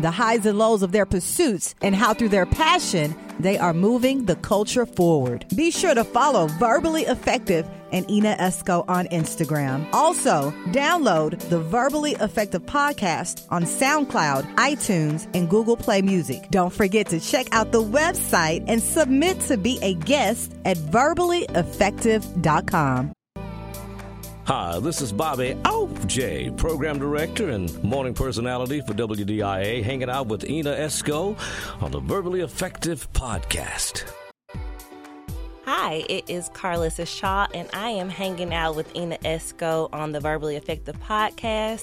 the highs and lows of their pursuits, and how through their passion, they are moving the culture forward. Be sure to follow Verbally Effective and Ena Esco on Instagram. Also, download the Verbally Effective podcast on SoundCloud, iTunes, and Google Play Music. Don't forget to check out the website and submit to be a guest at verballyeffective.com. Hi, this is Bobby O'Jay, Program Director and Morning Personality for WDIA, hanging out with Ena Esco on the Verbally Effective Podcast. Hi, it is Carlissa Shaw, and I am hanging out with Ena Esco on the Verbally Effective Podcast.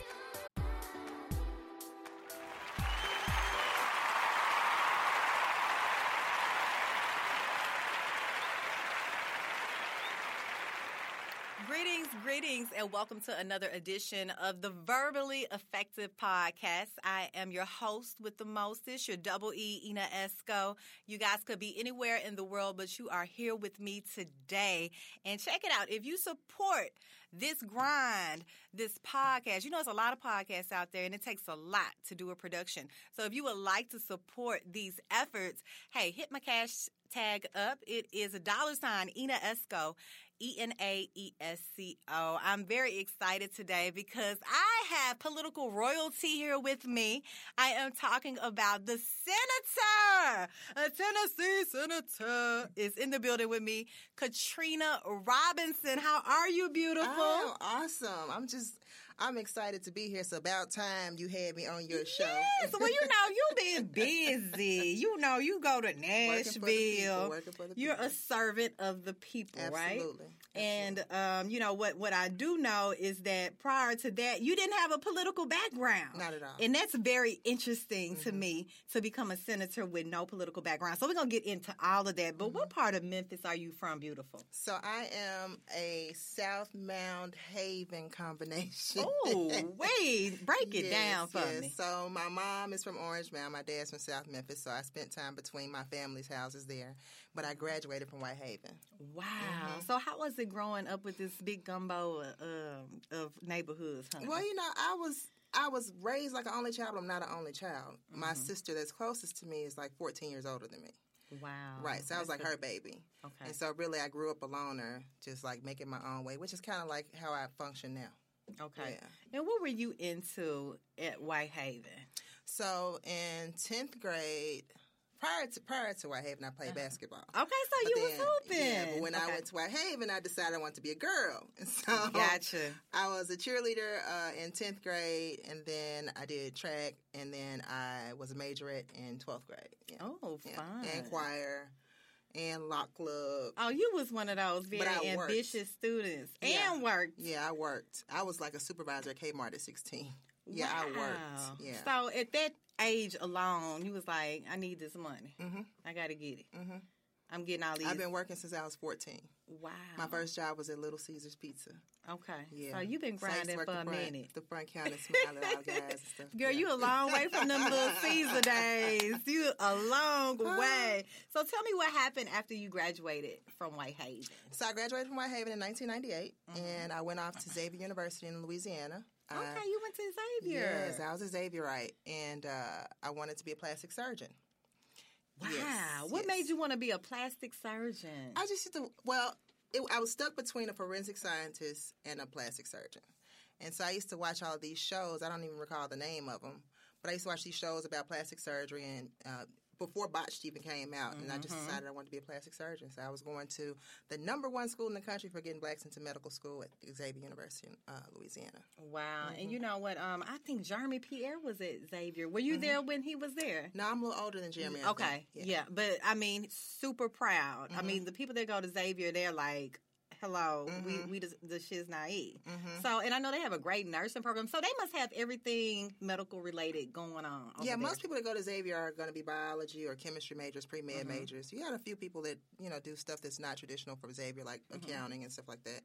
Welcome to another edition of the Verbally Effective Podcast. I am your host with the mostest, your double E, Ena Esco. You guys could be anywhere in the world, but you are here with me today. And check it out. If you support this grind, this podcast, you know, there's a lot of podcasts out there and it takes a lot to do a production. So if you would like to support these efforts, hey, hit my cash tag up. It is a dollar sign, Ena Esco. E N A E S C O. I'm very excited today because I have political royalty here with me. I am talking about the senator, a Tennessee senator, is in the building with me. Katrina Robinson. How are you, beautiful? Oh, awesome. I'm just I'm excited to be here. It's about time you had me on your show. Yes, well, you know, you've been busy. You know, you go to Nashville. Working for the You're a servant of the people, right? Absolutely. And um, you know what? What I do know is that prior to that, you didn't have a political background. Not at all. And that's very interesting to Mhm. me to become a senator with no political background. So we're gonna get into all of that. But what Mm-hmm. part of Memphis are you from, beautiful? So I am a South Mound Haven combination. Oh, wait, break it Yes, down for yes. me. So my mom is from Orange Mound. My dad's from South Memphis. So I spent time between my family's houses there. But I graduated from Whitehaven. Wow. Mm-hmm. So how was it growing up with this big gumbo um, of neighborhoods? Honey? Well, you know, I was I was raised like an only child. I'm not an only child. My Mm-hmm. sister that's closest to me is like 14 years older than me. wow. Right. So I was like a- her baby. Okay. And so really I grew up a loner, just like making my own way, which is kind of like how I function now. Okay. Yeah. And what were you into at Whitehaven? So in 10th grade, prior to prior to Whitehaven, I played basketball. Okay, so But you then- was hooping. Yeah, but when I went to Whitehaven, I decided I wanted to be a girl. And so Gotcha. I was a cheerleader uh, in 10th grade, and then I did track, and then I was a majorette in 12th grade. Yeah. Oh, Yeah. And choir, and lock club. Oh, you was one of those very ambitious students Yeah. and worked. Yeah, I worked. I was like a supervisor at Kmart at 16. Yeah, I Wow. worked. Yeah. So at that age alone, you was like, I need this money. Mhm. I got to get it. Mhm. I'm getting all these. I've been working since I was 14. wow. My first job was at Little Caesars Pizza. Okay. Yeah. So you've been So I used to grinding for a front, minute. The front counter, smiling all guys and stuff. Girl, Yeah. you a long way from them little Caesar days. You a long way. So tell me what happened after you graduated from Whitehaven. So I graduated from Whitehaven in 1998, Mm-hmm. and I went off to Xavier University in Louisiana. I- Okay, you went to Xavier. Yes, I was a Xavierite, and uh, I wanted to be a plastic surgeon. Wow. Yes, what yes. made you want to be a plastic surgeon? I just used to, well, it, I was stuck between a forensic scientist and a plastic surgeon. And so I used to watch all these shows. I don't even recall the name of them, but I used to watch these shows about plastic surgery and uh, before botched even came out. And I just Mm-hmm. decided I wanted to be a plastic surgeon. So I was going to the number one school in the country for getting blacks into medical school at Xavier University in uh, Louisiana. wow. Mm-hmm. And you know what? Um, I think Jeremy Pierre was at Xavier. Were Mm-hmm. you there when he was there? No, I'm a little older than Jeremy. Okay. think. Yeah. But I mean, super proud. Mm-hmm. I mean, the people that go to Xavier, they're like hello, Mm-hmm. we we the, the shiz naive. So, and I know they have a great nursing program, so they must have everything medical related going on. Yeah, there. most people that go to Xavier are going to be biology or chemistry majors, pre med Mm-hmm. majors. You got a few people that you know do stuff that's not traditional for Xavier, like Mm-hmm. accounting and stuff like that.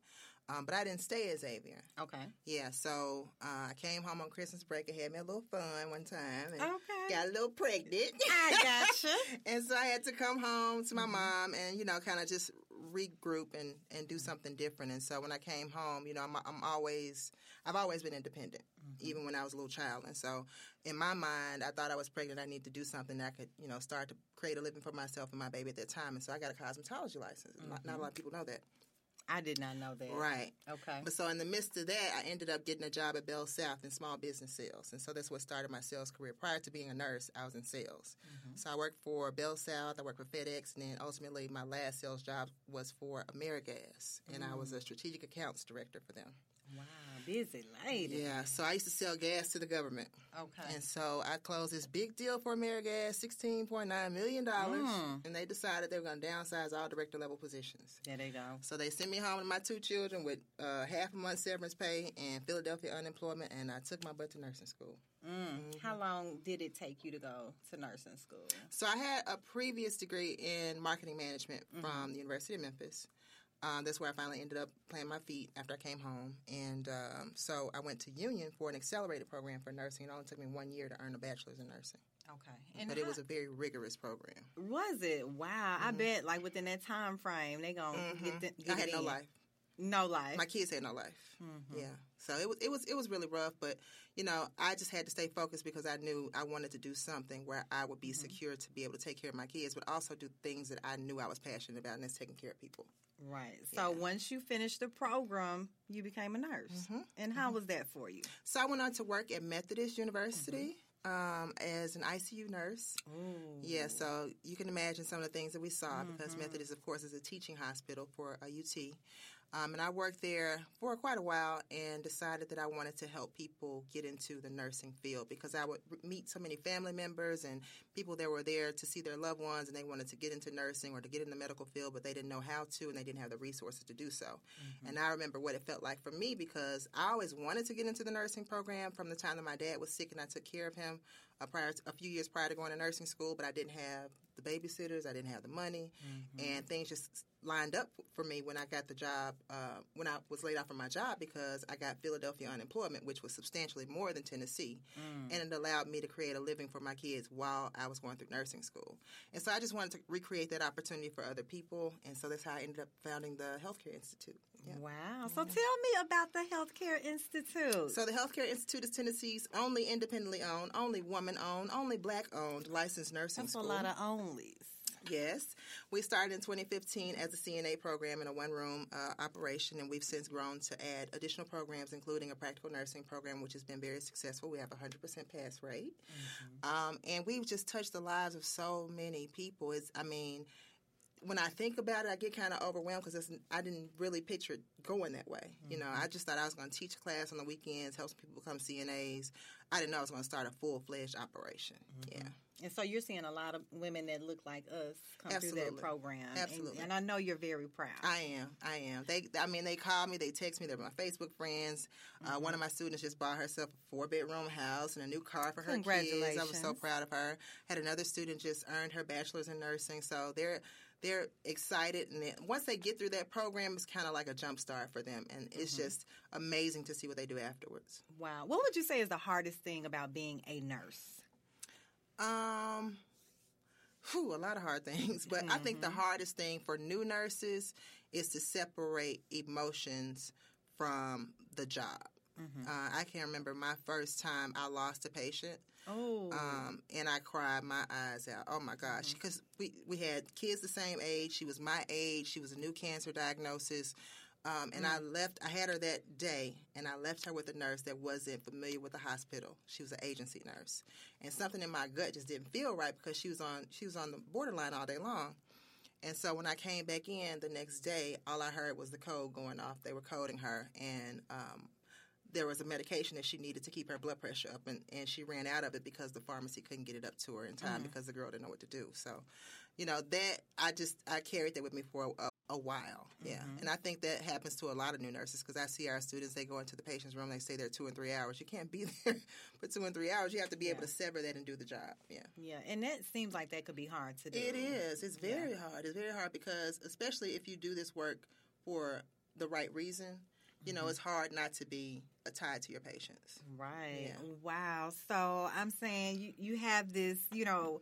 Um, but I didn't stay at Xavier. Okay. Yeah, so uh, I came home on Christmas break and had me a little fun one time, and Okay. got a little pregnant. I gotcha. and so I had to come home to my Mm-hmm. mom and you know kind of just regroup and and do something different. And so when I came home, you know, I'm I'm always I've always been independent, Mm-hmm. even when I was a little child. And so in my mind, I thought I was pregnant. I need to do something that I could you know start to create a living for myself and my baby at that time. And so I got a cosmetology license. Not, not a lot of people know that. I did not know that. Right. Okay. But so in the midst of that, I ended up getting a job at Bell South in small business sales, and so that's what started my sales career. Prior to being a nurse, I was in sales. Mm-hmm. So I worked for Bell South, I worked for FedEx, and then ultimately my last sales job was for AmeriGas, and I was mm. a strategic accounts director for them. Wow, busy lady. Yeah, so I used to sell gas to the government. Okay. And so I closed this big deal for AmeriGas, $16.9 million, and they decided they were going to downsize all director level positions. there they go. So they sent me home with my two children with uh, half a month severance pay and Philadelphia unemployment, and I took my butt to nursing school. Mm. How long did it take you to go to nursing school? So I had a previous degree in marketing management from the University of Memphis. Um, that's where I finally ended up planting my feet after I came home, and um, so I went to Union for an accelerated program for nursing. It only took me one year to earn a bachelor's in nursing, Okay. And but it was a very rigorous program. was it? Wow. I bet like within that time frame they gonna get, the, get I had no in. life. No life. my kids had no life. Yeah, so it was it was it was really rough, but you know I just had to stay focused because I knew I wanted to do something where I would be secure to be able to take care of my kids, but also do things that I knew I was passionate about, and that's taking care of people. right. So once you finished the program, you became a nurse. Mm-hmm. And how was that for you? So I went on to work at Methodist University. Um, as an ICU nurse, yeah. So you can imagine some of the things that we saw because Methodist, of course, is a teaching hospital for a UT. Um, and I worked there for quite a while and decided that I wanted to help people get into the nursing field because I would meet so many family members and people that were there to see their loved ones and they wanted to get into nursing or to get in the medical field, but they didn't know how to and they didn't have the resources to do so. And I remember what it felt like for me because I always wanted to get into the nursing program from the time that my dad was sick and I took care of him uh, prior to, a few years prior to going to nursing school, but I didn't have the babysitters, I didn't have the money, and things just lined up for me when I got the job, uh, when I was laid off from my job because I got Philadelphia unemployment, which was substantially more than Tennessee, and it allowed me to create a living for my kids while I was going through nursing school. And so I just wanted to recreate that opportunity for other people, and so that's how I ended up founding the Healthcare Institute. Yeah. Wow. So tell me about the Healthcare Institute. So the Healthcare Institute is Tennessee's only independently owned, only woman-owned, only black-owned licensed nursing That's a school. lot of onlys. Yes, we started in 2015 as a CNA program in a one-room uh, operation, and we've since grown to add additional programs, including a practical nursing program, which has been very successful. We have a 100% pass rate, um, and we've just touched the lives of so many people. It's, I mean, when I think about it, I get kind of overwhelmed because I didn't really picture it going that way. You know, I just thought I was going to teach a class on the weekends, help some people become CNAs. I didn't know I was going to start a full-fledged operation. Yeah. And so you're seeing a lot of women that look like us come through that program. Absolutely. And, I know you're very proud. I am. I am. They. I mean, they call me. They text me. They're my Facebook friends. Uh, one of my students just bought herself a four bedroom house and a new car for her kids. I was so proud of her. Had another student just earned her bachelor's in nursing. So they're they're excited, and then once they get through that program, it's kind of like a jump start for them, and it's just amazing to see what they do afterwards. wow. What would you say is the hardest thing about being a nurse? Um, whew, a lot of hard things, but I think the hardest thing for new nurses is to separate emotions from the job. Uh, I can remember my first time I lost a patient. Oh. Um, and I cried my eyes out. Oh my gosh, because we we had kids the same age. She was my age. She was a new cancer diagnosis. Um, and I left. I had her that day, and I left her with a nurse that wasn't familiar with the hospital. She was an agency nurse, and something in my gut just didn't feel right because she was on she was on the borderline all day long. And so when I came back in the next day, all I heard was the code going off. They were coding her, and um, there was a medication that she needed to keep her blood pressure up, and, and she ran out of it because the pharmacy couldn't get it up to her in time because the girl didn't know what to do. So, you know that I just I carried that with me for a, a while. Yeah, mm-hmm. and I think that happens to a lot of new nurses because I see our students. They go into the patient's room. They stay there two and three hours. You can't be there for two and three hours. You have to be able to sever that and do the job. Yeah. Yeah, and that seems like that could be hard to do. It is. It's very hard. It's very hard because, especially if you do this work for the right reason, you know, mm-hmm. it's hard not to be tied to your patients. Right. Yeah. Wow. So I'm saying you, you have this, you know,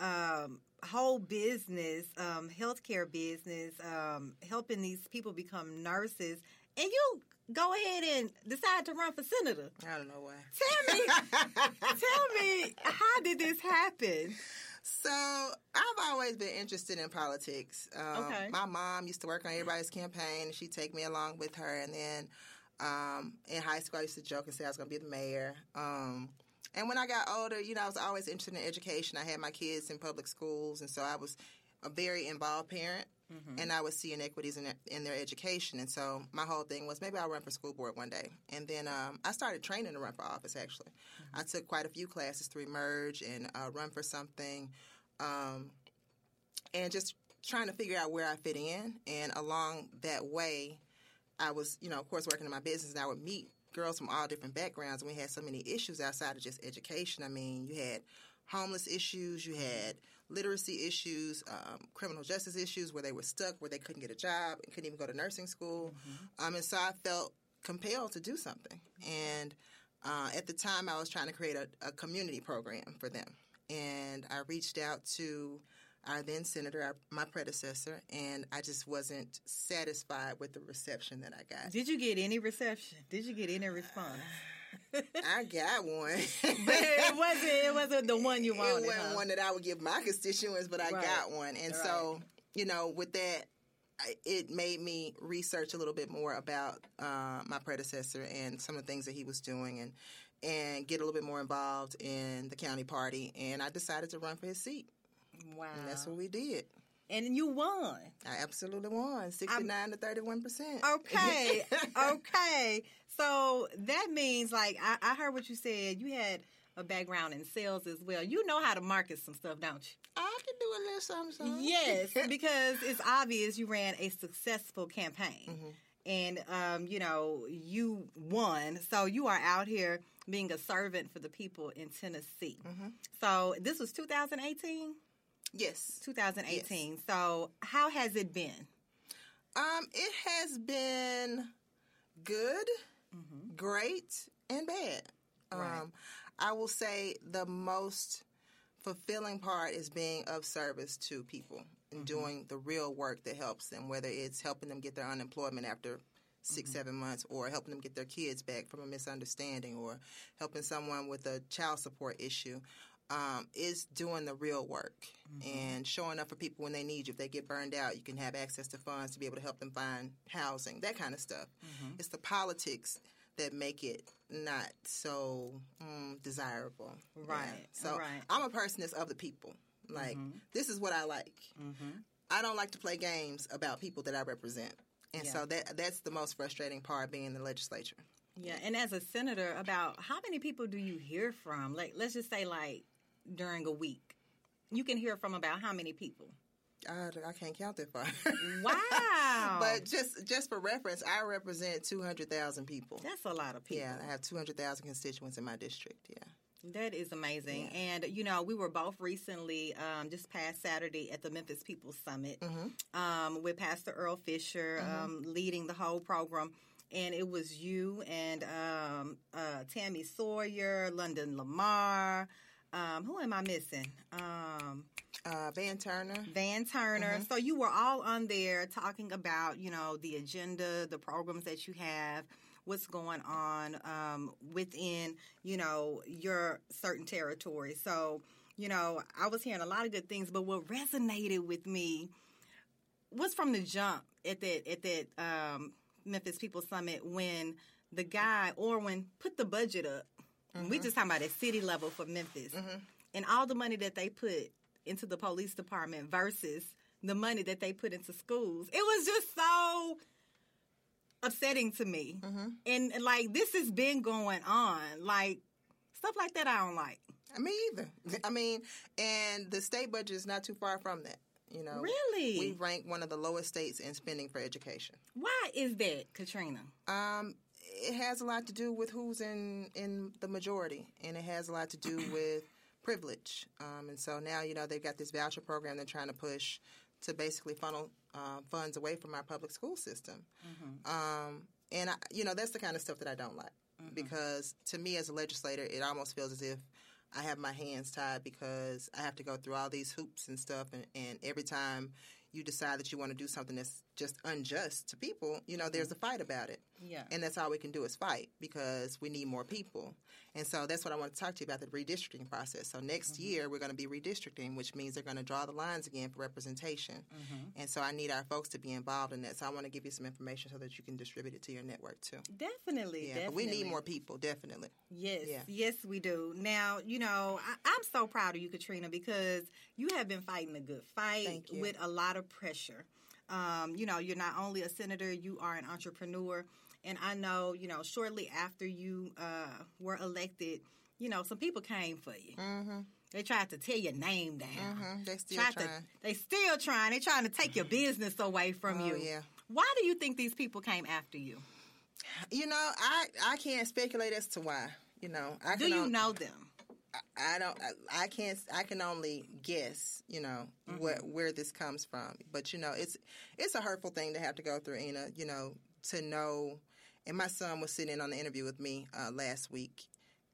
um, whole business, um, healthcare business, um, helping these people become nurses, and you go ahead and decide to run for senator. I don't know why. Tell me, tell me, how did this happen? So I've always been interested in politics. Um, Okay. My mom used to work on everybody's campaign, and she'd take me along with her. And then um, in high school, I used to joke and say I was going to be the mayor. Um, and when I got older, you know, I was always interested in education. I had my kids in public schools, and so I was a very involved parent. And I would see inequities in their, in their education, and so my whole thing was maybe I'll run for school board one day. And then um, I started training to run for office. Actually, I took quite a few classes to emerge and uh, run for something um, and just trying to figure out where I fit in. And along that way, I was, you know, of course, working in my business, and I would meet girls from all different backgrounds, and we had so many issues outside of just education. I mean, you had homeless issues, you had literacy issues, um, criminal justice issues where they were stuck, where they couldn't get a job and couldn't even go to nursing school. Um, and so I felt compelled to do something. And uh, at the time, I was trying to create a, a community program for them. And I reached out to our then senator, our, my predecessor, and I just wasn't satisfied with the reception that I got. Did you get any reception? Did you get any response? I got one. but it wasn't. It wasn't the one you wanted. it wasn't huh? one that I would give my constituents, but I Right. got one. And so, you know, with that, it made me research a little bit more about uh, my predecessor and some of the things that he was doing, and and get a little bit more involved in the county party. And I decided to run for his seat, Wow. and that's what we did. and you won. I absolutely won, sixty nine to thirty one percent. Okay. okay. So that means like I, I heard what you said. You had a background in sales as well. You know how to market some stuff, don't you? I can do a little something. something. Yes, because it's obvious you ran a successful campaign. And um, you know, you won. So you are out here being a servant for the people in Tennessee. So this was 2018? Yes. 2018. So how has it been? Um, it has been good, great, and bad. Right. Um, I will say the most fulfilling part is being of service to people and doing the real work that helps them, whether it's helping them get their unemployment after 6 seven months, or helping them get their kids back from a misunderstanding, or helping someone with a child support issue. Um, is doing the real work and showing up for people when they need you. If they get burned out, you can have access to funds to be able to help them find housing, that kind of stuff. It's the politics that make it not so mm, desirable. Right, So right. I'm a person that's of the people. Like this is what I like. I don't like to play games about people that I represent, and Yeah. so that that's the most frustrating part being in the legislature. Yeah, and as a senator, about how many people do you hear from? Like, let's just say, like during a week, you can hear from about how many people? I, I can't count that far. Wow, but just just for reference, I represent two hundred thousand people. that's a lot of people. Yeah, I have two hundred thousand constituents in my district. Yeah. That is amazing. And, you know, we were both recently, um, just past Saturday, at the Memphis People's Summit um, with Pastor Earl Fisher um, leading the whole program. And it was you and um, uh, Tami Sawyer, London Lamar. Um, who am I missing? Um, Uh, Van Turner. Van Turner. So you were all on there talking about, you know, the agenda, the programs that you have, what's going on um, within, you know, your certain territory. So, you know, I was hearing a lot of good things, but what resonated with me was from the jump at that at that um, Memphis People Summit when the guy Orwin put the budget up. We mm-hmm. just talking about at city level for Memphis, mm-hmm. and all the money that they put into the police department versus the money that they put into schools. It was just so upsetting to me, mm-hmm. and, and like this has been going on, like stuff like that. I don't like. Me either. I mean, and the state budget is not too far from that. You know, Really? we rank one of the lowest states in spending for education. Why is that, Katrina? Um, it has a lot to do with who's in in the majority, and it has a lot to do with privilege. Um, and so now you know they've got this voucher program they're trying to push to basically funnel uh, funds away from our public school system. Um, and I, you know that's the kind of stuff that I don't like because to me as a legislator, it almost feels as if I have my hands tied because I have to go through all these hoops and stuff, and, and every time you decide that you want to do something that's just unjust to people, you know, there's a mm. fight about it. Yeah. And that's all we can do is fight because we need more people. And so that's what I want to talk to you about the redistricting process. So next mm-hmm. year we're going to be redistricting, which means they're going to draw the lines again for representation. Mm-hmm. And so I need our folks to be involved in that. So I want to give you some information so that you can distribute it to your network too. Definitely. Yeah, definitely. we need more people, definitely. Yes, Yeah. yes, we do. Now, you know, I, I'm so proud of you, Katrina, because you have been fighting a good fight with a lot of pressure. Um, you know, you're not only a senator, you are an entrepreneur. And I know, you know, shortly after you uh, were elected, you know, some people came for you. Mm-hmm. They tried to tear your name down. Mhm, they still Tried trying. To, they still trying. They trying to take your business away from Oh, you. yeah. Why do you think these people came after you? You know, I I can't speculate as to why. You know, I Do you know them? I don't. I, can't. I can only guess. You know where where this comes from. But you know, it's it's a hurtful thing to have to go through. Ena, you know, to know. And my son was sitting in on the interview with me uh, last week,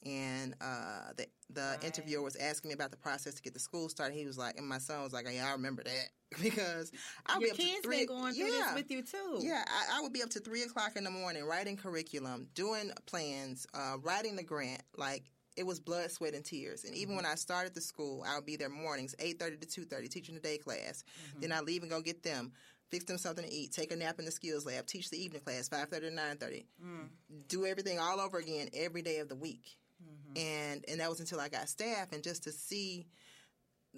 and uh, the the interviewer was asking me about the process to get the school started. He was like, and my son was like, "Yeah, I remember that because I'll Your be up to kids three. been going through yeah, this with you too. yeah, I, I would be up to three o'clock in the morning writing curriculum, doing plans, uh, writing the grant. Like it was blood, sweat, and tears. And even mm-hmm. when I started the school, I would be there mornings, eight thirty to two thirty, teaching the day class. Mm-hmm. Then I leave and go get them, fix them something to eat, take a nap in the skills lab, teach the evening class, five thirty to nine thirty, mm. do everything all over again every day of the week. Mm-hmm. And and that was until I got staff, and just to see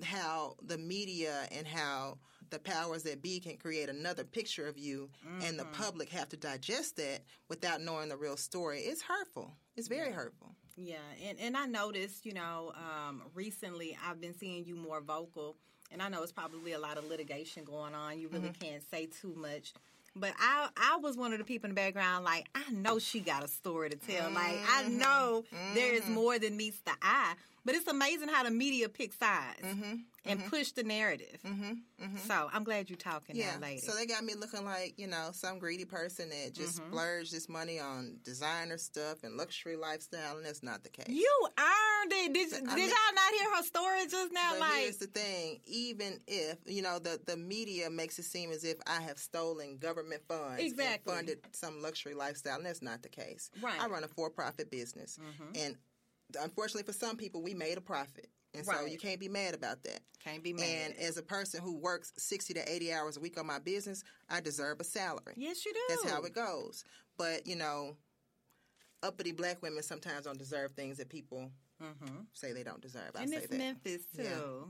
how the media and how the powers that be can create another picture of you and the public have to digest that without knowing the real story. It's hurtful. It's very hurtful Yeah, and, and I noticed, you know, um, recently I've been seeing you more vocal, and I know it's probably a lot of litigation going on. You really mm-hmm. can't say too much. But I I was one of the people in the background, like, I know she got a story to tell. Like, I mm-hmm. know there is mm-hmm. more than meets the eye. But it's amazing how the media picks sides mm-hmm. and mm-hmm. push the narrative. Mm-hmm. So I'm glad you're talking yeah now, lady. so they got me looking like you know some greedy person that just splurged this money on designer stuff and luxury lifestyle and that's not the case you earned it. Did, did mean- y'all not hear her story just now? But like, here's the thing: even if you know the the media makes it seem as if I have stolen government funds, Exactly. and funded some luxury lifestyle, and that's not the case. Right. I run a for profit business, and unfortunately for some people, we made a profit, and so you can't be mad about that. Can't be mad. And as a person who works sixty to eighty hours a week on my business, I deserve a salary. yes, you do. That's how it goes. But you know, uppity black women sometimes don't deserve things that people mm-hmm. say they don't deserve. I and say it's that. Memphis too.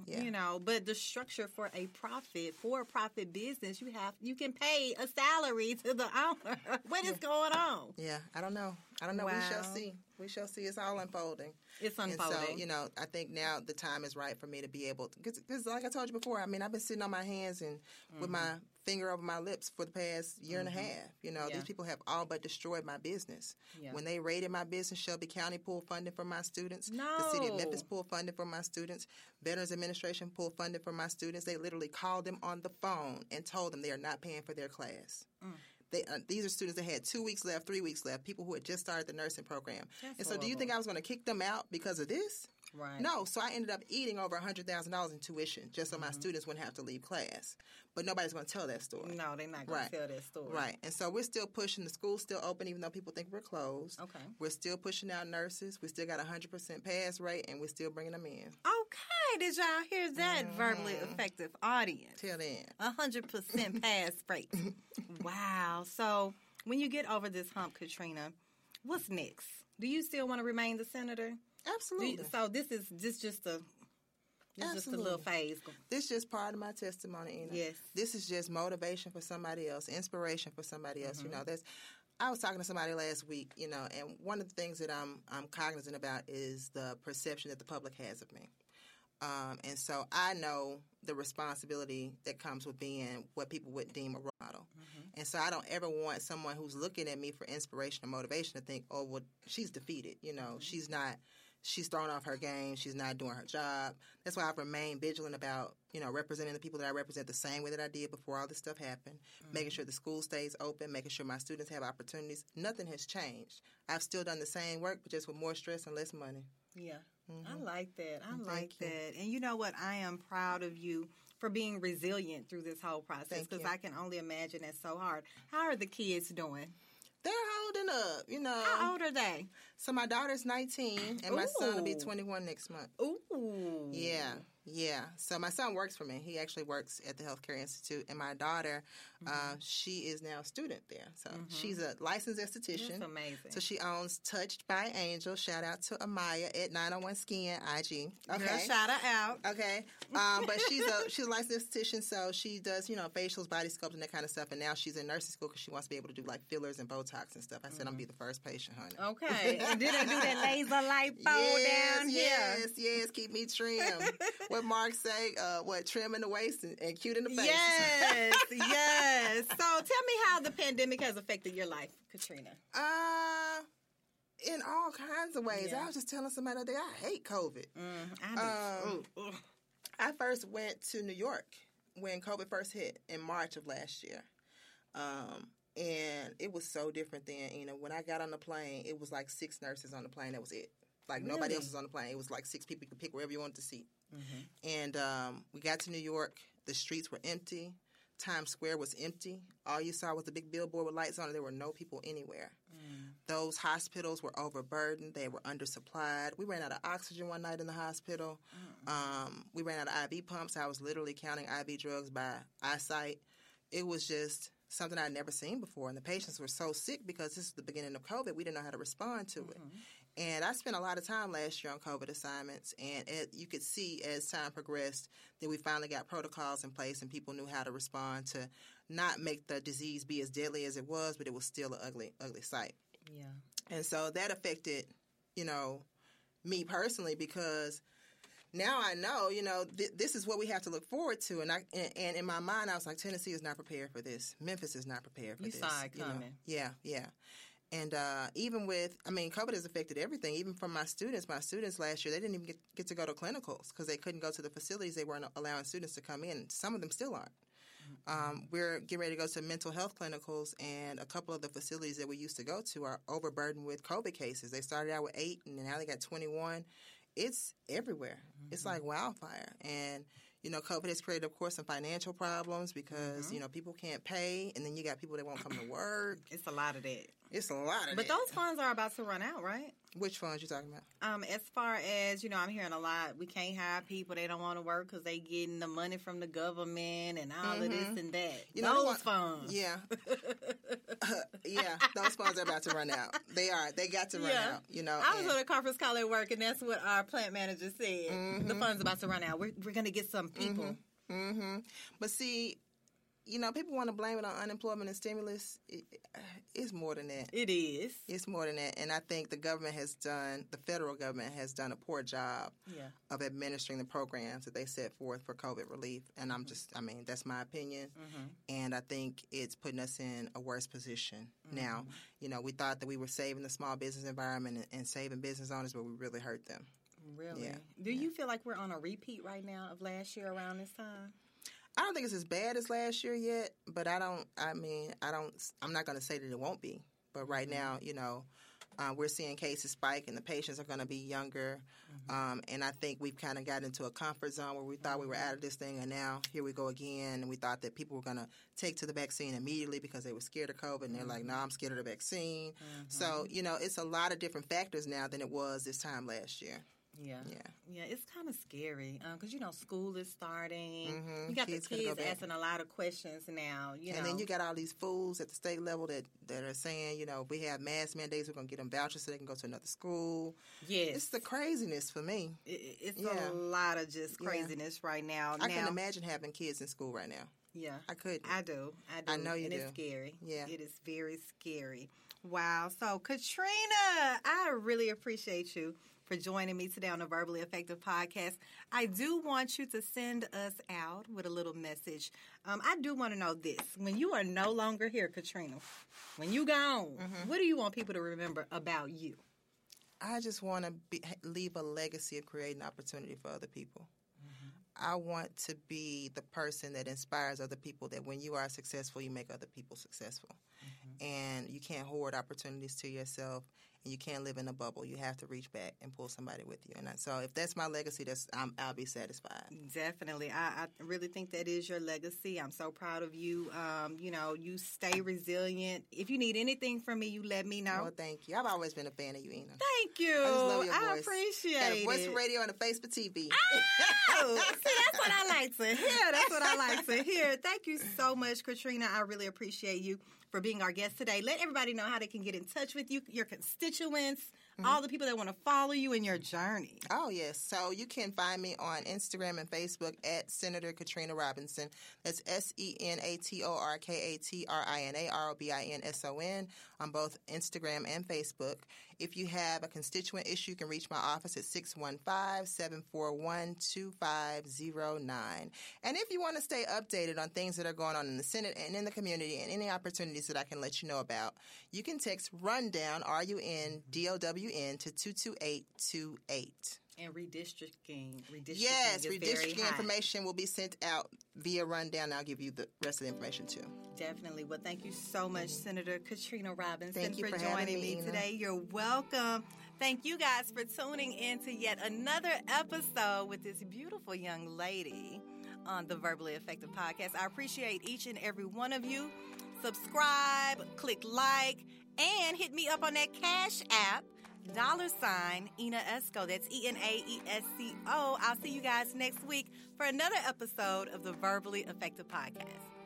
Yeah, yeah. You know, but the structure for a profit, for a profit business, you have you can pay a salary to the owner. what is going on? Yeah, I don't know. I don't know. We shall see. We shall see. It's all unfolding. It's unfolding. And so, you know, I think now the time is right for me to be able to, because like I told you before, I mean, I've been sitting on my hands and with my finger over my lips for the past year and a half. You know, Mm-hmm. Yeah. these people have all but destroyed my business. Yeah. When they raided my business, Shelby County pulled funding from my students. No. The city of Memphis pulled funding from my students. Veterans Administration pulled funding from my students. They literally called them on the phone and told them they are not paying for their class. Mm. They, uh, these are students that had two weeks left, three weeks left, people who had just started the nursing program. That's and so, do you think I was going to kick them out because of this? Right. No. So I ended up eating over $100,000 in tuition just so Mm-hmm. my students wouldn't have to leave class. But nobody's going to tell that story. No, they're not going Right. to tell that story. Right. And so we're still pushing. The school's still open, even though people think we're closed. Okay. We're still pushing out nurses. We still got a 100% pass rate, and we're still bringing them in. Okay, did y'all hear that Mm-hmm. verbally effective audience? Till then. Hundred percent pass rate. wow. So when you get over this hump, Katrina, what's next? Do you still want to remain the senator? Absolutely. you- so this is this just a this just a little phase. This is just part of my testimony, Ena. Yes. This is just motivation for somebody else, inspiration for somebody else. Mm-hmm. You know, that's. I was talking to somebody last week, you know, and one of the things that I'm I'm cognizant about is the perception that the public has of me. Um, and so I know the responsibility that comes with being what people would deem a role model. Mm-hmm. And so I don't ever want someone who's looking at me for inspiration or motivation to think, oh, well, she's defeated. You know, mm-hmm. she's not, she's thrown off her game. She's not doing her job. That's why I've remained vigilant about, you know, representing the people that I represent the same way that I did before all this stuff happened, making mm-hmm. sure the school stays open, making sure my students have opportunities. Nothing has changed. I've still done the same work, but just with more stress and less money. Yeah. Mm-hmm. I like that. I Thank like you. that. And you know what? I am proud of you for being resilient through this whole process because. I can only imagine it's so hard. How are the kids doing? They're holding up, you know. How old are they? So my daughter's 19 and my son will be 21 next month. Ooh. Yeah, yeah. So my son works for me. He actually works at the Healthcare Institute, and my daughter, uh, she is now a student there. So she's a licensed esthetician. That's amazing. So she owns Touched by Angel. Shout out to Amaya at 901 Skin IG. Okay. Girl, shout her out. Okay, um, but she's a she's a licensed esthetician, so she does you know facials, body sculpting, that kind of stuff. And now she's in nursing school because she wants to be able to do like fillers and Botox and stuff. I said I'm gonna be the first patient, honey. Okay. and did I do that laser lipo yes, down here? yes, yes. Keep me trim. what Mark say? Uh, what trim in the waist and, and cute in the face. Yes, yes. So tell me how the pandemic has affected your life, Katrina. Uh, in all kinds of ways. Yeah. I was just telling somebody the other day, I hate COVID. I do. Um, Ooh, ooh. I first went to New York when COVID first hit in March of last year. Um, and it was so different then. You know, when I got on the plane, it was like six nurses on the plane. That was it. Like nobody else was on the plane. It was like six people. You could pick wherever you wanted to seat. Mm-hmm. And um, we got to New York. The streets were empty. Times Square was empty. All you saw was a big billboard with lights on it. There were no people anywhere. Mm. Those hospitals were overburdened. They were undersupplied. We ran out of oxygen one night in the hospital. Um, we ran out of IV pumps. I was literally counting IV drugs by eyesight. It was just something I'd never seen before. And the patients were so sick because this is the beginning of COVID. We didn't know how to respond to it. And I spent a lot of time last year on COVID assignments, and it, you could see as time progressed that we finally got protocols in place and people knew how to respond to not make the disease be as deadly as it was, but it was still an ugly, ugly sight. Yeah. And so that affected, you know, me personally because now I know, you know, th- this is what we have to look forward to. And I and, and in my mind, I was like, Tennessee is not prepared for this. Memphis is not prepared for You this. saw it know. coming. Yeah, yeah. And uh, even with, I mean, COVID has affected everything. Even from my students, my students last year, they didn't even get, get to go to clinicals because they couldn't go to the facilities. They weren't allowing students to come in. Some of them still aren't. Um, we're getting ready to go to mental health clinicals, and a couple of the facilities that we used to go to are overburdened with COVID cases. They started out with eight, and now they got 21. It's everywhere. It's like wildfire. And, you know, COVID has created, of course, some financial problems because, you know, people can't pay, and then you got people that won't come to work. It's a lot of that. It's a lot of But that. those funds are about to run out, right? Which funds you talking about? Um, as far as you know, I'm hearing a lot. We can't hire people; they don't want to work because they getting the money from the government and all of this and that. Mm-hmm. You know, those want- funds. Yeah. yeah, those funds are about to run out. They are. They got to run Yeah. out, you know. I was and- on a conference call at work, and that's what our plant manager said. Mm-hmm. The funds about to run out. We're, we're going to get some people. hmm But see, you know, people want to blame it on unemployment and stimulus. It, it's more than that. It is. It's more than that. And I think the government has done, the federal government has done a poor job Yeah. of administering the programs that they set forth for COVID relief. And I'm mm-hmm. just, I mean, that's my opinion. Mm-hmm. And I think it's putting us in a worse position mm-hmm. now. You know, we thought that we were saving the small business environment and, and saving business owners, but we really hurt them. Really? Yeah. Do you feel like we're on a repeat right now of last year around this time? I don't think it's as bad as last year yet, but I don't. I mean, I don't. I'm not going to say that it won't be. But right now, mm-hmm. you know, uh, we're seeing cases spike, and the patients are going to be younger. Mm-hmm. Um, and I think we've kind of got into a comfort zone where we thought we were mm-hmm. out of this thing, and now here we go again. And we thought that people were going to take to the vaccine immediately because they were scared of COVID, and they're like, "No, I'm scared of the vaccine." So you know, it's a lot of different factors now than it was this time last year. Yeah. Yeah. Yeah, it's kind of scary because, you know, school is starting. Mhm. You got Kids the go kids back. asking a lot of questions now, you and know. then you got all these fools at the state level that, that are saying, you know, we have mask mandates, we're going to get them vouchers so they can go to another school. yes. It's the craziness for me. It- it's Yeah. a lot of just Yeah. craziness right now. I now, can imagine having kids in school right now. Yeah, I couldn't. I do. I do. I know you and do. It's scary. Yeah. it is very scary. Wow. So, Katrina, I really appreciate you for joining me today on the Verbally Effective podcast. I do want you to send us out with a little message. Um, I do want to know this. When you are no longer here, Katrina, when you gone, mm-hmm. what do you want people to remember about you? I just want to leave a legacy of creating opportunity for other people. I want to be the person that inspires other people that when you are successful, you make other people successful. Mm-hmm. And you can't hoard opportunities to yourself and you can't live in a bubble. You have to reach back and pull somebody with you. And I, so, if that's my legacy, that's i will be satisfied. Definitely, I, I, really think that is your legacy. I'm so proud of you. Um, you know, you stay resilient. If you need anything from me, you let me know. Oh, thank you. I've always been a fan of you, Ena. Thank you. I just love your voice. I appreciate Got a voice for radio and a face for TV. Oh, see, that's what I like to hear. That's what I like to hear. Thank you so much, Katrina. I really appreciate you for being our guest today. Let everybody know how they can get in touch with you, your constituents, mm-hmm. all the people that want to follow you in your journey. Oh, yes. So you can find me on Instagram and Facebook at Senator Katrina Robinson. That's S E N A T O R K A T R I N A R O B I N S O N on both Instagram and Facebook. If you have a constituent issue, you can reach my office at 615-741-2509. And if you want to stay updated on things that are going on in the Senate and in the community and any opportunities that I can let you know about, you can text RUNDOWN, R-U-N-D-O-W-N, to 22828. And redistricting, redistricting yes, redistricting information will be sent out via rundown. I'll give you the rest of the information too. Definitely. Well, thank you so much, Senator Katrina Robinson, for, for, joining me, me today. You're welcome. Thank you guys for tuning in to yet another episode with this beautiful young lady on the Verbally Effective Podcast. I appreciate each and every one of you. Subscribe, click like, and hit me up on that Cash app dollar sign Ena Esco. That's E N A E S C O. I'll see you guys next week for another episode of the Verbally Effective Podcast.